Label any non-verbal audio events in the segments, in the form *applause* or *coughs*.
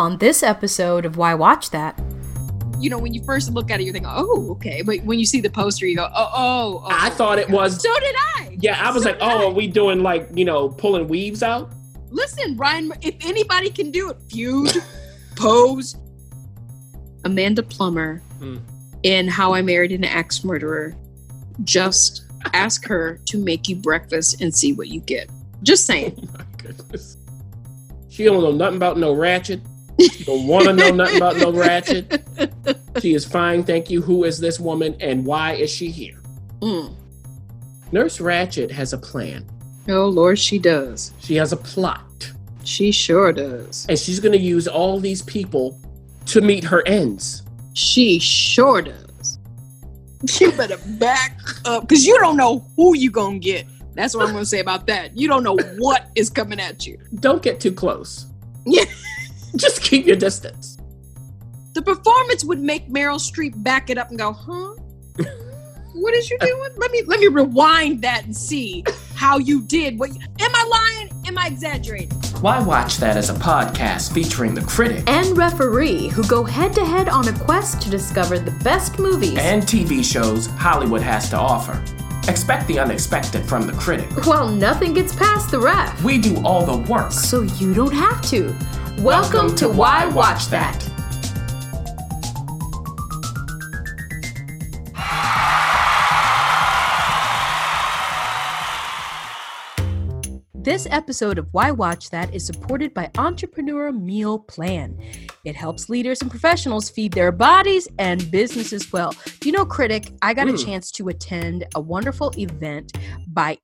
On this episode of Why Watch That, you know, when you first look at it, you're think, oh, okay. But when you see the poster, you go, oh, oh. oh I thought it was. So did I. Yeah, I was So like, oh, I. are we doing like, you know, pulling weaves out? Listen, Ryan, if anybody can do it, feud, *laughs* pose. Amanda Plummer Hmm. in How I Married an Axe Murderer. Just ask her to make you breakfast and see what you get. Just saying. *laughs* Oh my goodness. She don't know nothing about no ratchet. Don't want to know nothing about no ratchet. She is fine, thank you. Who is this woman and why is she here? Mm. Nurse Ratched has a plan. Oh, Lord, she does. She has a plot. She sure does. And she's going to use all these people to meet her ends. She sure does. You better back up because you don't know who you're gonna get. That's what I'm gonna say about that. You don't know what is coming at you. Don't get too close. Yeah. *laughs* *laughs* Just keep your distance. The performance would make Meryl Streep back it up and go, huh? What is you *laughs* doing? Let me let me rewind that and see how you did. What am I lying? Am I exaggerating? Why watch that as a podcast featuring the critic and referee who go head to head on a quest to discover the best movies. and TV shows Hollywood has to offer? Expect the unexpected from the critic. well, nothing gets past the ref, We do all the work. so you don't have to. Welcome, to Why Watch That. This episode of Why Watch That is supported by Entrepreneur Meal Plan. It helps leaders and professionals feed their bodies and businesses well. You know, Critic? I got a Mm. chance to attend a wonderful event by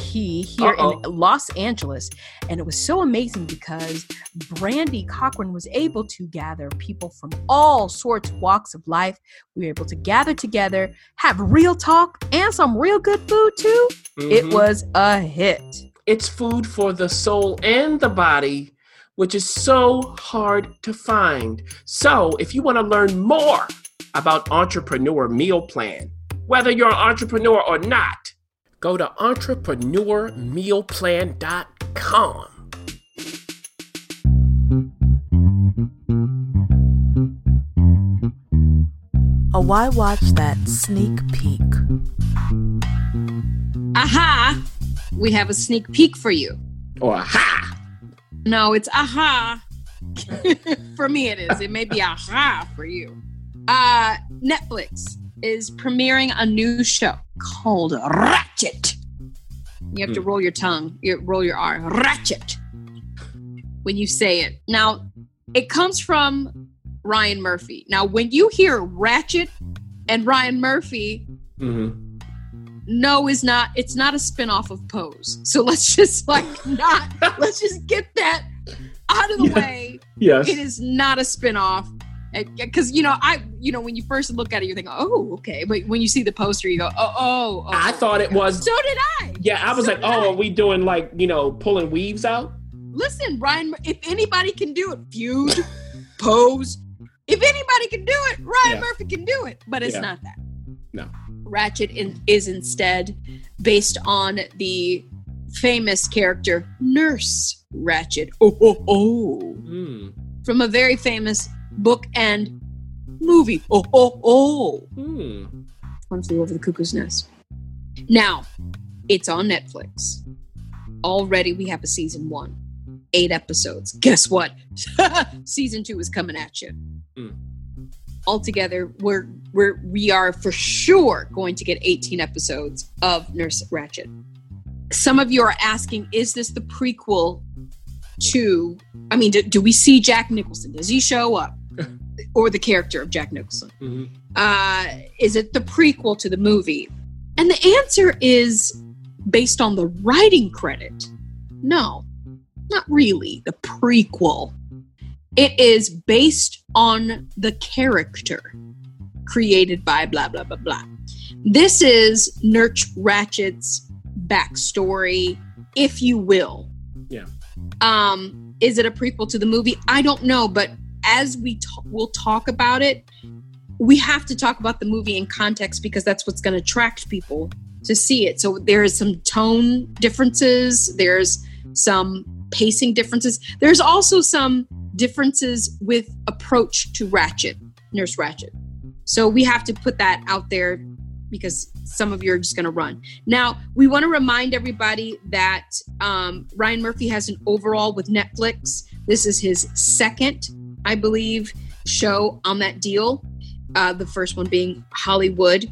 Here Uh-oh. in Los Angeles. And it was so amazing because Brandy Cochran was able to gather people from all sorts of walks of life. We were able to gather together, have real talk, and some real good food too. It Mhm. was a hit. It's food for the soul and the body, which is so hard to find. So, if you want to learn more about Entrepreneur Meal Plan, whether you're an entrepreneur or not, go to entrepreneurmealplan.com. A Why Watch That sneak peek. Aha! We have a sneak peek for you. Or ha! No, it's aha. *laughs* for me, it is. It may be aha for you. Uh, Netflix is premiering a new show called Ratched. You have to Hmm. roll your tongue, you roll your R. Ratched when you say it. Now, it comes from Ryan Murphy. Now, when you hear Ratched and Ryan Murphy, Mm-hmm. no is not it's not a spin-off of pose so *laughs* let's just like not let's just get that out of the *laughs* way Yes. it is not a spin-off because you know i you know when you first look at it you think oh okay but when you see the poster you go oh oh, oh I thought it was. so did i Yeah, I was So like, did I. oh, are we doing like, you know, pulling weaves out? listen ryan if anybody can do it feud *laughs* pose if anybody can do it ryan Yeah. murphy can do it but it's Yeah. not that No. ratched in, is instead based on the famous character nurse ratched oh oh oh Mm. from a very famous book and movie. Oh oh oh. Mm. one flew over the cuckoo's nest. Now it's on netflix. Already we have a season one. Eight episodes. Guess what? *laughs* Season two is coming at you. Mm. altogether we're we're we are for sure going to get 18 episodes of nurse ratched some of you are asking is this the prequel to i mean do, do we see jack nicholson? Does he show up or the character of jack nicholson Mhm. uh, is it the prequel to the movie? And the answer is based on the writing credit. No, not really. The prequel. It is based on the character created by blah, blah, blah, blah. This is Nurch Ratched's backstory, if you will. Yeah. Um, is it a prequel to the movie? I don't know, but as we t- will talk about it, we have to talk about the movie in context because that's what's going to attract people to see it. So there is some tone differences, there's some pacing differences. There's also some differences with approach to Ratched, Nurse Ratched. So we have to put that out there because some of you are just going to run. Now, we want to remind everybody that um, Ryan Murphy has an overall with Netflix. This is his second, I believe, show on that deal. Uh, the first one being Hollywood.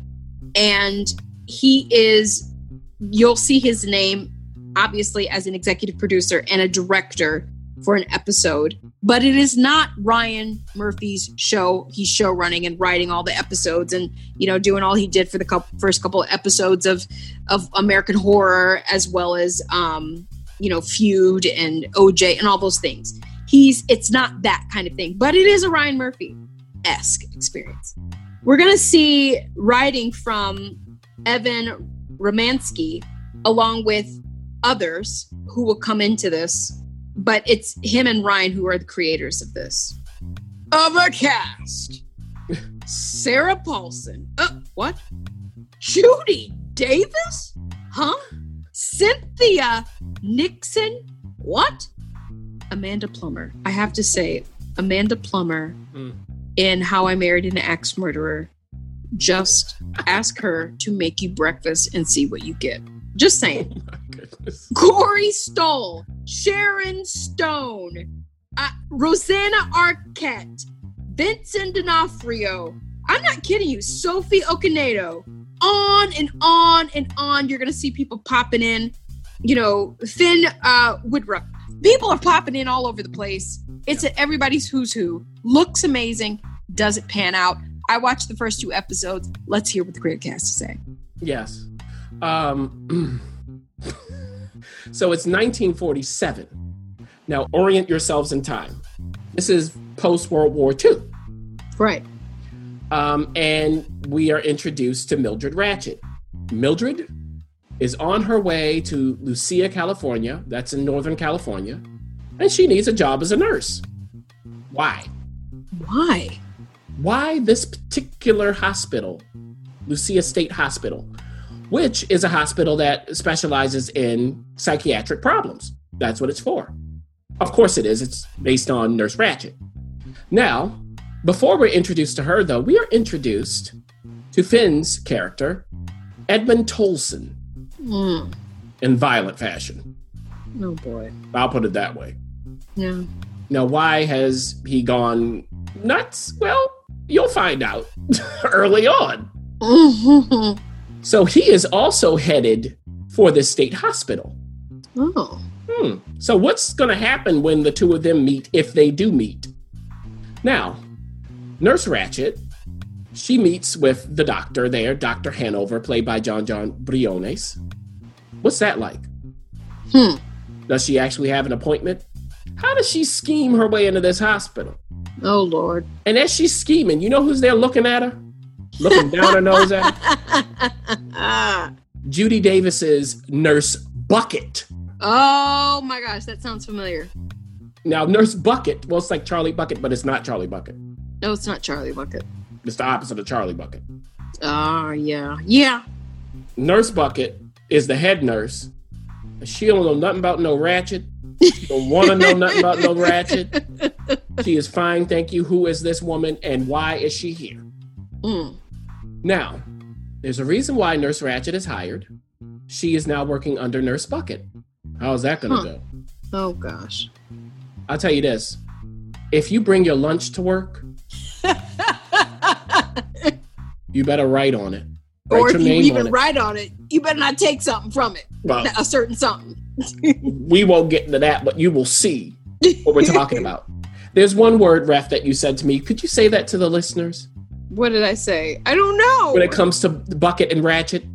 And he is, you'll see his name obviously as an executive producer and a director for an episode, but it is not Ryan Murphy's show. He's show running and writing all the episodes and you know doing all he did for the couple, first couple of episodes of of American Horror as well as um, you know Feud and OJ and all those things. He's it's not that kind of thing, but it is a Ryan Murphy esque experience. We're gonna see writing from Evan Romansky along with others who will come into this but it's him and Ryan who are the creators of this. Of a cast. Sarah Paulson. Uh, what? Judy Davis? Huh? Cynthia Nixon? What? Amanda Plummer. I have to say, Amanda Plummer Mm. in How I Married an Axe Murderer. Just ask her to make you breakfast and see what you get. Just saying. Goodness. Corey Stoll, Sharon Stone, uh, Rosanna Arquette, Vincent D'Onofrio. I'm not kidding you. Sophie Okonedo. On and on and on. You're gonna see people popping in. You know, Finn uh, Wittrock. People are popping in all over the place. It's a, everybody's who's who. Looks amazing. Does it pan out? I watched the first two episodes. Let's hear what the creative cast is saying. Yes. Um, *clears throat* so it's 1947. Now orient yourselves in time. This is post World War II. Right. Um, and we are introduced to Mildred Ratched. Mildred is on her way to Lucia, California. That's in Northern California. And she needs a job as a nurse. Why? Why? Why this particular hospital, Lucia State Hospital, which is a hospital that specializes in psychiatric problems? That's what it's for. Of course it is. It's based on Nurse Ratched. Now, before we're introduced to her, though, we are introduced to Finn's character, Edmund Tolson, Mm. in violent fashion. Oh boy. I'll put it that way. Yeah. Now, why has he gone nuts? Well, you'll find out *laughs* early on. oh. *laughs* So he is also headed for the state hospital. Hmm. So what's going to happen when the two of them meet, if they do meet? Now, Nurse Ratched, she meets with the doctor there, Dr. Hanover, played by Jon Jon Briones. What's that like? Hmm. Does she actually have an appointment? How does she scheme her way into this hospital? Oh Lord. And as she's scheming, you know who's there looking at her? Looking down her nose at her? *laughs* Judy Davis's Nurse Bucket. oh my gosh, that sounds familiar. Now, Nurse Bucket, well, it's like Charlie Bucket, but it's not Charlie Bucket. No, it's not Charlie Bucket. It's the opposite of Charlie Bucket. Oh yeah. Yeah. Nurse Bucket is the head nurse. She don't know nothing about no ratchet. She don't want to know nothing about no ratchet. *laughs* She is fine, thank you. Who is this woman and why is she here? Mm. Now, there's a reason why Nurse Ratched is hired. She is now working under Nurse Bucket. How's that going to Huh. go? Oh gosh. I'll tell you this. If you bring your lunch to work, *laughs* you better write on it. Write or if you even write on it, you better not take something from it. Well, A certain something. *laughs* we won't get into that, but you will see what we're talking about. There's one word, Ref, that you said to me. Could you say that to the listeners What did I say? I don't know. when it comes to Bucket and Ratched?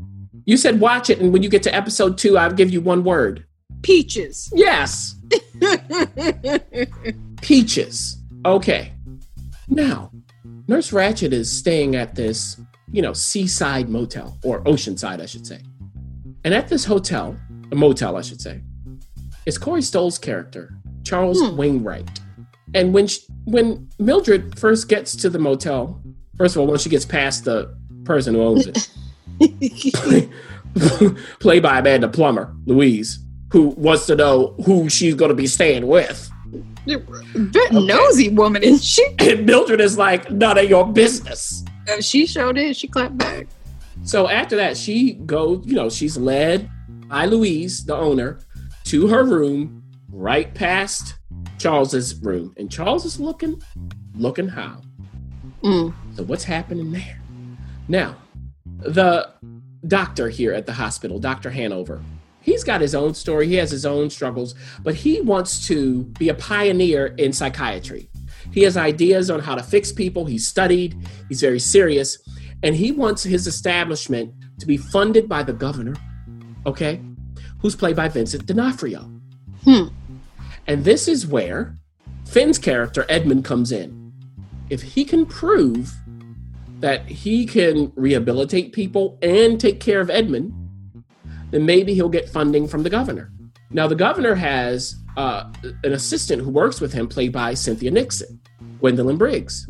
You said watch it, and when you get to episode two, I'll give you one word. Peaches. Yes, *laughs* peaches. Okay. Now, Nurse Ratched is staying at this, you know, seaside motel, or oceanside, I should say. And at this hotel, a motel, I should say, is Corey Stoll's character, Charles Hmm. Wainwright. And when she, when Mildred first gets to the motel, first of all, when she gets past the person who owns it, *laughs* played by Amanda Plummer, Louise, who wants to know who she's going to be staying with. Very nosy woman, is she? And Mildred is like, none of your business. She showed it. She clapped back. So after that, she goes, you know, she's led by Louise, the owner, to her room right past Charles's room. And Charles is looking, looking how. Mm. So what's happening there? Now, the doctor here at the hospital, Dr. Hanover, he's got his own story. He has his own struggles, but he wants to be a pioneer in psychiatry. He has ideas on how to fix people. He's studied, he's very serious, and he wants his establishment to be funded by the governor, okay, who's played by Vincent D'Onofrio. Hmm. And this is where Finn's character, Edmund, comes in. If he can prove that he can rehabilitate people and take care of Edmund, then maybe he'll get funding from the governor. Now, the governor has uh, an assistant who works with him, played by Cynthia Nixon, Gwendolyn Briggs.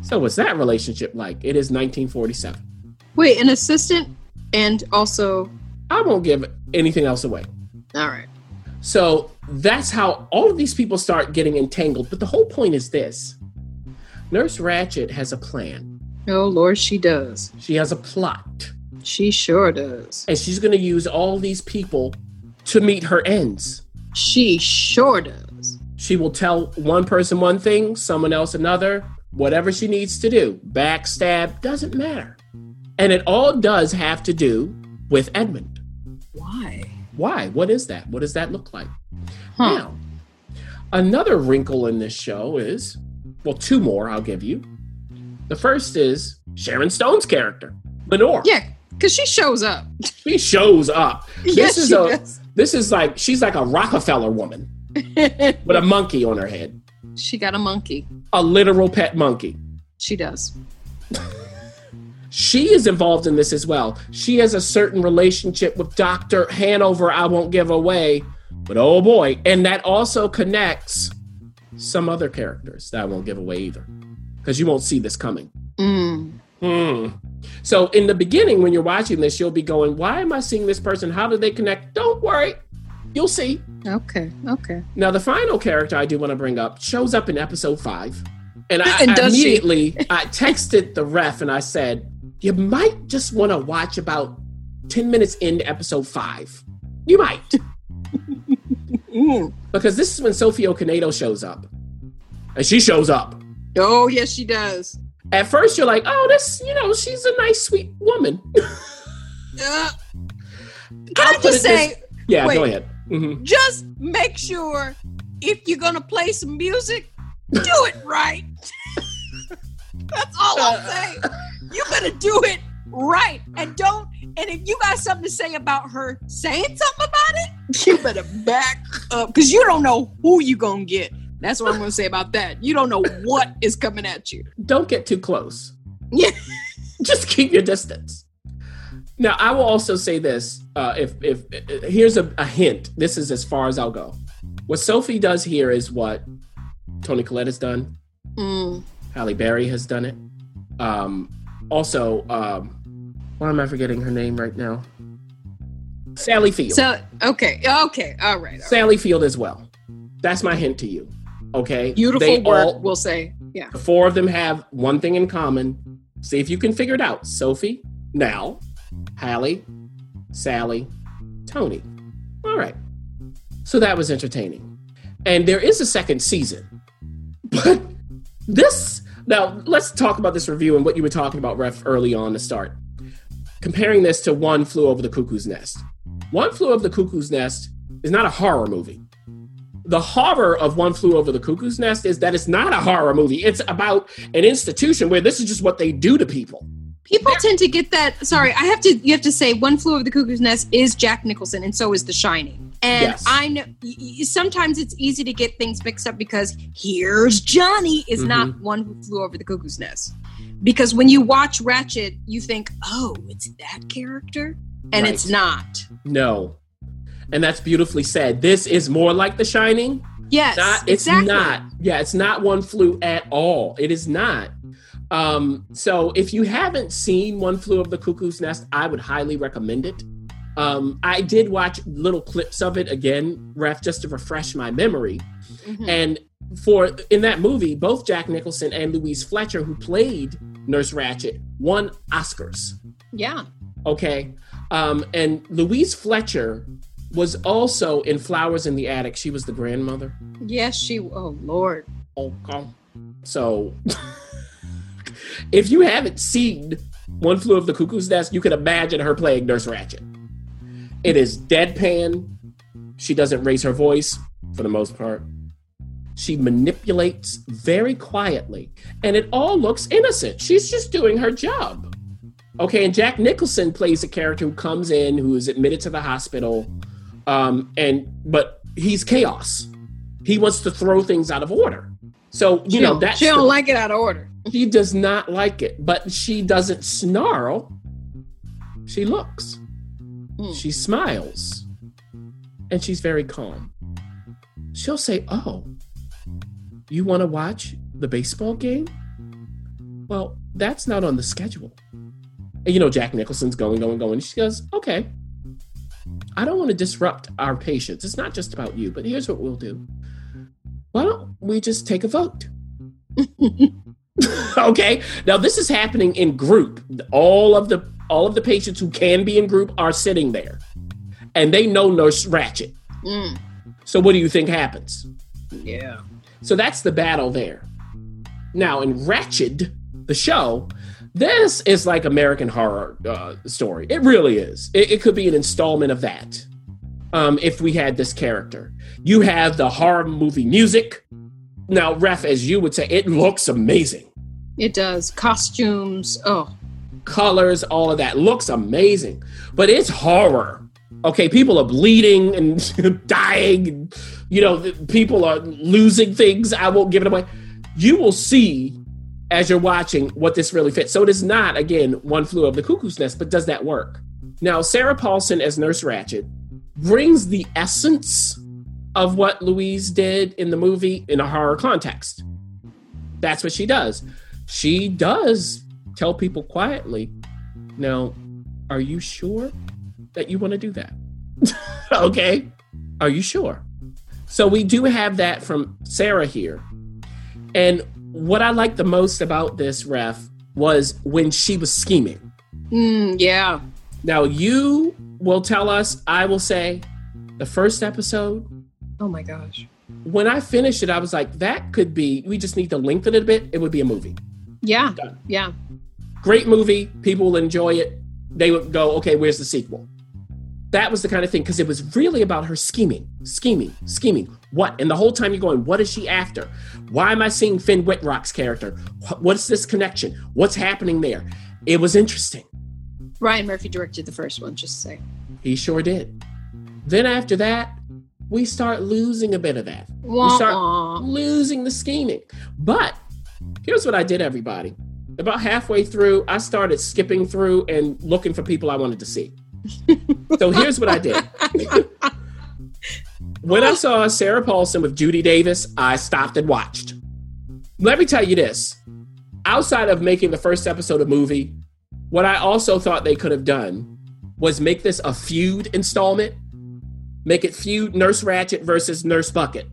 So, what's that relationship like? It is 1947. Wait, an assistant and also. I won't give anything else away. All right. So that's how all of these people start getting entangled. But the whole point is this Nurse Ratched has a plan, Oh, Lord, she does. she has a plot, She sure does. and she's going to use all these people to meet her ends. She sure does. She will tell one person one thing, someone else another, whatever she needs to do. Backstab doesn't matter. And it all does have to do with Edmund. Why? Why? What is that? What does that look like? Huh. Now, another wrinkle in this show is well, two more I'll give you. The first is Sharon Stone's character, Lenore. Yeah, because she shows up. She shows up. *laughs* yes, is a- does. This is like she's like a Rockefeller woman *laughs* with a monkey on her head, she got a monkey. a literal pet monkey. She does. She is involved in this as well. She has a certain relationship with Dr. Hanover, I won't give away, but oh boy. And that also connects some other characters that I won't give away either, because you won't see this coming. Mm. Hmm. So in the beginning, when you're watching this, you'll be going, Why am I seeing this person? How do they connect? Don't worry. You'll see. Okay. Okay. Now, the final character I do want to bring up shows up in episode five. And I, *laughs* And I immediately I texted the ref and I said, You might just want to watch about 10 minutes into episode five. You might. *laughs* Mm. because this is when Sophie Okonedo shows up. And she shows up. Oh, yes, she does. At first, you're like, Oh, this, you know, she's a nice, sweet woman. *laughs* Uh, can I'll I just it this- say, Yeah, Wait. go ahead. Mhm. just make sure if you're gonna play some music, do it right. *laughs* That's all I'm *laughs* saying. You better do it right, and don't. And if you got something to say about her saying something about it, you better back up because you don't know who you gonna get. That's what I'm gonna say about that. You don't know what is coming at you. Don't get too close. Yeah. *laughs* just keep your distance. Now, I will also say this: uh, if if uh, here's a, a hint, this is as far as I'll go. What Sophie does here is what Toni Collette has done. Mm. Halle Berry has done it. Um, also, um, why am I forgetting her name right now? Sally Field. So okay, okay, all right. all right. Sally Field as well. That's my hint to you. Okay. Beautiful They work, all- we'll say. Yeah. the four of them have one thing in common. See if you can figure it out. Sophie, Nell, Halle, Sally, Toni. All right. So that was entertaining. And there is a second season. *laughs* But this, now let's talk about this review and what you were talking about, Ref, early on to start. Comparing this to One Flew Over the Cuckoo's Nest. One Flew Over the Cuckoo's Nest is not a horror movie the horror of One Flew Over the Cuckoo's Nest is that it's not a horror movie. It's about an institution where this is just what they do to people. People tend to get that. Sorry, I have to. You have to say, "One Flew Over the Cuckoo's Nest" is Jack Nicholson, and so is The Shining. And Yes. I know sometimes it's easy to get things mixed up because "Here's Johnny" is not mm-hmm. "One Who Flew Over the Cuckoo's Nest." Because when you watch Ratched, you think, "Oh, it's that character," and Right. it's not. No. And that's beautifully said. This is more like The Shining. Yes, Not, it's exactly. not. Yeah, it's not One Flew at all. It is not. Um, so if you haven't seen One Flew of the Cuckoo's Nest, I would highly recommend it. Um, I did watch little clips of it again, ref, just to refresh my memory. Mhm. And for in that movie, both Jack Nicholson and Louise Fletcher, who played Nurse Ratched, won Oscars. Yeah. Okay. Um, and Louise Fletcher was also in Flowers in the Attic. She was the grandmother. Yes, she. Oh Lord. Okay. So, *laughs* if you haven't seen One Flew of the Cuckoo's Nest, you can imagine her playing Nurse Ratched. It is deadpan. She doesn't raise her voice for the most part. She manipulates very quietly, and it all looks innocent. She's just doing her job. Okay, and Jack Nicholson plays a character who comes in, who is admitted to the hospital, um, and but he's chaos. He wants to throw things out of order. So you She know don't- she don't the- like it out of order. she does not like it, but she doesn't snarl. She looks. Hmm. She smiles. And she's very calm. She'll say, Oh, you want to watch the baseball game? Well, that's not on the schedule. And you know, Jack Nicholson's going, going, going. She goes, Okay. I don't want to disrupt our patients. It's not just about you, but here's what we'll do. Why don't we just take a vote? *laughs* okay? Now this is happening in group. All of the all of the patients who can be in group are sitting there. And they know nurse ratched. Mm. so what do you think happens? Yeah. so that's the battle there. Now in ratched the show this is like american horror uh, story. It really is. It, it could be an installment of that um, if we had this character. You have the horror movie music now ref as you would say it looks amazing It does. Costumes. Oh. colors, all of that looks amazing, but it's horror. Okay, people are bleeding and *laughs* dying, and you know, people are losing things. I won't give it away. You will see as you're watching what this really fits. So it is not, again, one flew of the cuckoo's nest, but does that work? Now, Sarah Paulson as Nurse Ratched brings the essence of what Louise did in the movie in a horror context. That's what she does. She does tell people quietly, now, are you sure that you want to do that? *laughs* okay. Are you sure? So we do have that from Sarah here. And what I liked the most about this ref was when she was scheming. Mm, yeah. Now you will tell us, I will say, the first episode, Oh my gosh. when I finished it, I was like, that could be, we just need to lengthen it a bit. It would be a movie. Yeah. Done. Yeah. Great movie. People will enjoy it. They would go, okay, where's the sequel? That was the kind of thing because it was really about her scheming, scheming, scheming. What? And the whole time you're going, what is she after? Why am I seeing Finn Wittrock's character? What's this connection? What's happening there? It was interesting. Ryan Murphy directed the first one, just to say. He sure did. Then after that, we start losing a bit of that. Wah, start- losing the scheming. But here's what I did, everybody. About halfway through, I started skipping through and looking for people I wanted to see. so here's what I did. *laughs* when I saw Sarah Paulson with Judy Davis, I stopped and watched. Let me tell you this outside of making the first episode a movie, what I also thought they could have done was make this a feud installment, make it feud Nurse Ratched versus Nurse Bucket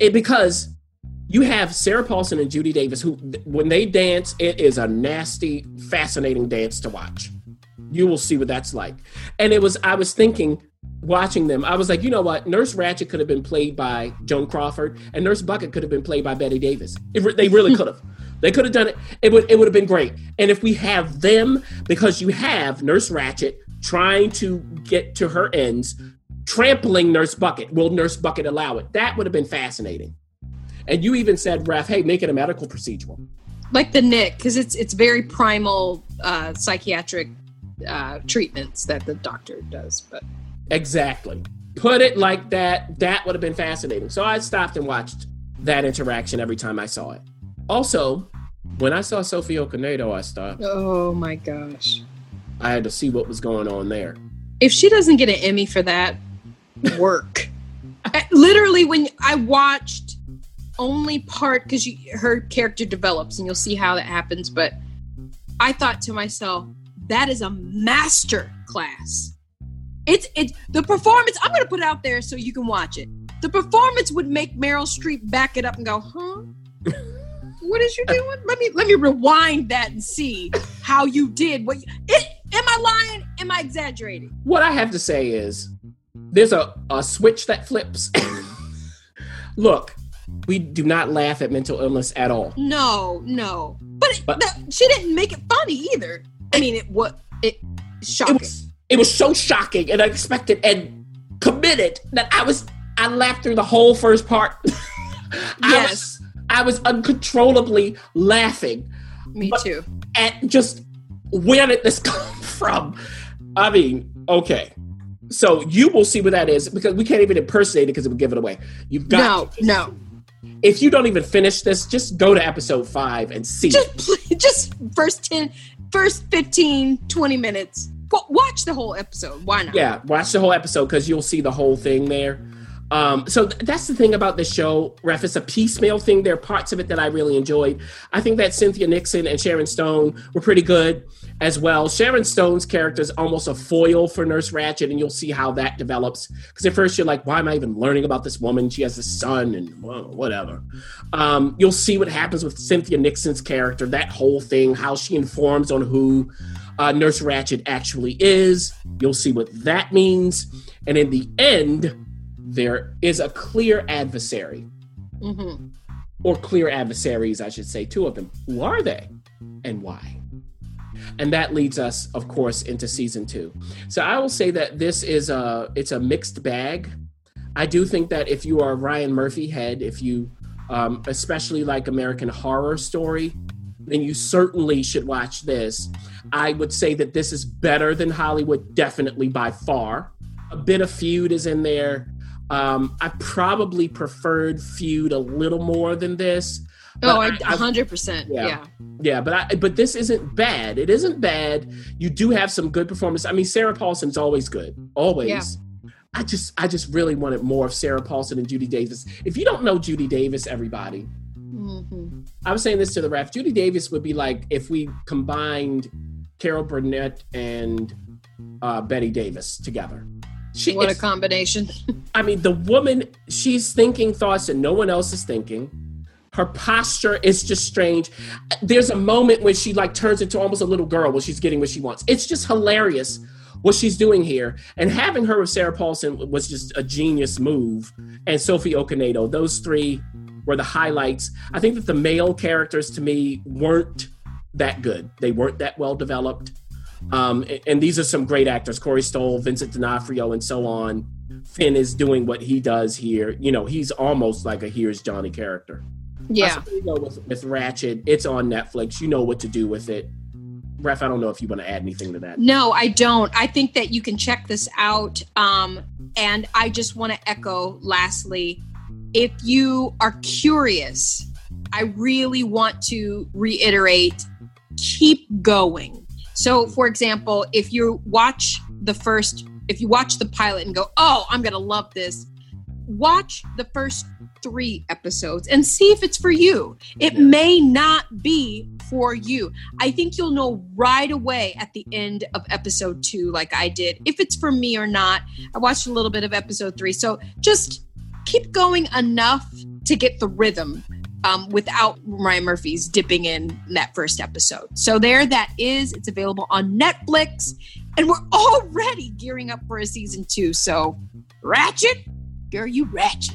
it because you have Sarah Paulson and Judy Davis who when they dance it is a nasty fascinating dance to watch. You will see what that's like. And it was I was thinking watching them I was like, you know what? Nurse Ratched could have been played by Joan Crawford and Nurse Bucket could have been played by Bette Davis. It, they really could have. *laughs* They could have done it. It would it would have been great. And if we have them because you have Nurse Ratched trying to get to her ends trampling Nurse Bucket. Will Nurse Bucket allow it? That would have been fascinating. And you even said, Raf, hey, make it a medical procedural. Like the Nick, because it's it's very primal uh, psychiatric uh, treatments that the doctor does. But Exactly. Put it like that. That would have been fascinating. So I stopped and watched that interaction every time I saw it. Also, when I saw Sophie Okonedo, I stopped. oh my gosh, I had to see what was going on there. if she doesn't get an Emmy for that work, literally when I watched only part because her character develops and you'll see how that happens, but I thought to myself, that is a master class. It's it's the performance. I'm gonna put it out there so you can watch it. the performance would make Meryl Streep back it up and go, huh? What is you *laughs* doing? Let me let me rewind that and see how you did what you, it, am I lying? Am I exaggerating? What I have to say is there's a, a switch that flips. *coughs* Look, we do not laugh at mental illness at all. No, no. But, it, But- she didn't make it funny either. I mean, it what it shocking. It was it was so shocking and unexpected and committed that I was I laughed through the whole first part. *laughs* Yes. was I was uncontrollably laughing Me too. at just where did this *laughs* come from? I mean, okay. So you will see what that is because we can't even impersonate it because it would give it away. You've got No, no. if you don't even finish this, just go to episode five and see. Just *laughs* just first 10 first 15 20 minutes. Watch the whole episode. Why not? yeah, watch the whole episode because you'll see the whole thing there. Um, so th- that's the thing about this show, Ref. It's a piecemeal thing. There are parts of it that I really enjoyed. I think that Cynthia Nixon and Sharon Stone were pretty good as well. Sharon Stone's character is almost a foil for Nurse Ratched, and you'll see how that develops. Because at first you're like, why am I even learning about this woman? She has a son, and well, whatever. Um, you'll see what happens with Cynthia Nixon's character, that whole thing, how she informs on who uh, Nurse Ratched actually is. You'll see what that means. And in the end, there is a clear adversary, hmm or clear adversaries, I should say, two of them. Who are they and why? And that leads us, of course, into season two. So I will say that this is a it's a mixed bag. I do think that if you are Ryan Murphy head, if you um, especially like American Horror Story, then you certainly should watch this. I would say that this is better than Hollywood, definitely by far. A bit of feud is in there. Um, I probably preferred feud a little more than this. Oh, But I, I- I- 100%. Yeah. yeah. yeah, but I, but this isn't bad. It isn't bad. You do have some good performance. I mean, Sarah Paulson's always good, always. Yeah. I just I just really wanted more of Sarah Paulson and Judy Davis. If you don't know Judy Davis, everybody, hmm I was saying this to the ref. Judy Davis would be like if we combined Carol Burnett and uh, Bette Davis together. She, What a combination. *laughs* I mean, the woman, she's thinking thoughts that no one else is thinking. Her posture is just strange. There's a moment when she like turns into almost a little girl when she's getting what she wants. It's just hilarious what she's doing here. And having her with Sarah Paulson was just a genius move. And Sophie Okonedo, those three were the highlights. I think that the male characters to me weren't that good. They weren't that well developed. Um, and, these are some great actors: Corey Stoll, Vincent D'Onofrio, and so on. Finn is doing what he does here. You know, he's almost like a "Here's Johnny" character. Yeah. You go with, with Ratched. It's on Netflix. You know what to do with it. Ref, I don't know if you want to add anything to that. No, I don't. I think that you can check this out. Um, and I just want to echo lastly if you are curious, I really want to reiterate keep going. So, for example, if you watch the first, if you watch the pilot and go, oh, I'm going to love this, watch the first three episodes and see if it's for you. It Yeah. may not be for you. I think you'll know right away at the end of episode two, like I did, if it's for me or not. I watched a little bit of episode three. So just keep going enough to get the rhythm um, without Ryan Murphy's dipping in that first episode. So there that is. It's available on Netflix. And we're already gearing up for a season two. So, Ratched, girl, you ratchet.